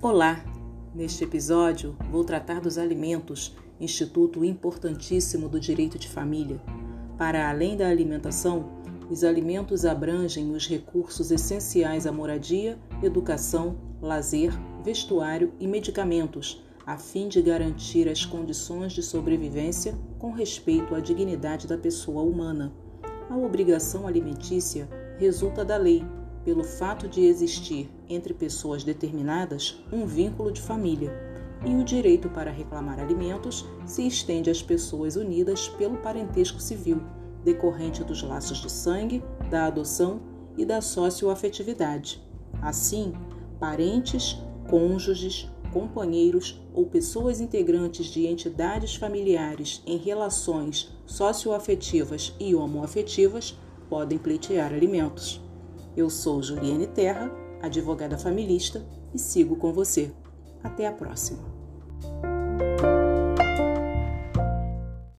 Olá! Neste episódio vou tratar dos alimentos, instituto importantíssimo do direito de família. Para além da alimentação, os alimentos abrangem os recursos essenciais à moradia, educação, lazer, vestuário e medicamentos, a fim de garantir as condições de sobrevivência com respeito à dignidade da pessoa humana. A obrigação alimentícia resulta da lei, pelo fato de existir entre pessoas determinadas um vínculo de família, e o direito para reclamar alimentos se estende às pessoas unidas pelo parentesco civil, decorrente dos laços de sangue, da adoção e da socioafetividade. Assim, parentes, cônjuges, companheiros ou pessoas integrantes de entidades familiares em relações socioafetivas e homoafetivas podem pleitear alimentos. Eu sou Juliane Terra, advogada familista, e sigo com você. Até a próxima!